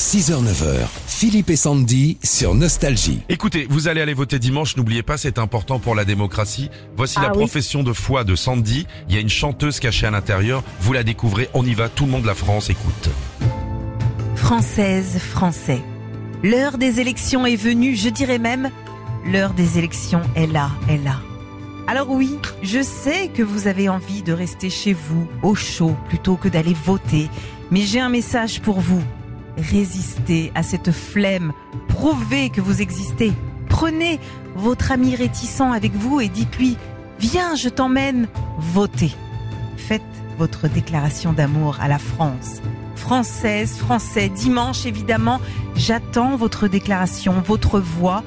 6h-9h, Philippe et Sandy sur Nostalgie. Écoutez, vous allez aller voter dimanche, n'oubliez pas, c'est important pour la démocratie. Voici Ah la oui. profession de foi de Sandy. Il y a une chanteuse cachée à l'intérieur. Vous la découvrez, on y va, tout le monde de la France écoute. Françaises, Français. L'heure des élections est venue, je dirais même, l'heure des élections est là, est là. Alors oui, je sais que vous avez envie de rester chez vous, au chaud, plutôt que d'aller voter. Mais j'ai un message pour vous. Résistez à cette flemme, prouvez que vous existez. Prenez votre ami réticent avec vous et dites-lui, viens, je t'emmène, votez. Faites votre déclaration d'amour à la France. Française, Français, dimanche évidemment, j'attends votre déclaration, votre voix,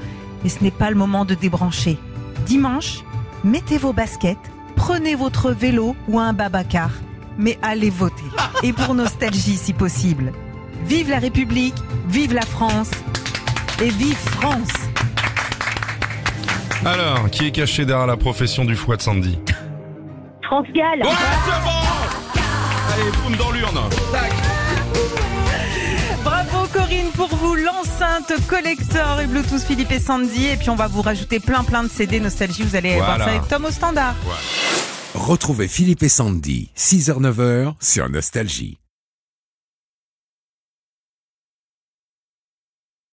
et ce n'est pas le moment de débrancher. Dimanche, mettez vos baskets, prenez votre vélo ou un babacar, mais allez voter. Et pour nostalgie si possible. Vive la République, vive la France, et vive France Alors, qui est caché derrière la profession du foie de Sandy? France Gall. Ouais, c'est bon Allez, boum dans l'urne Tac Bravo Corinne pour vous, l'enceinte collector et Bluetooth Philippe et Sandy. Et puis on va vous rajouter plein plein de CD Nostalgie. Vous allez voir Voilà. ça avec Tom au standard. Retrouvez Philippe et Sandy, 6h-9h sur Nostalgie.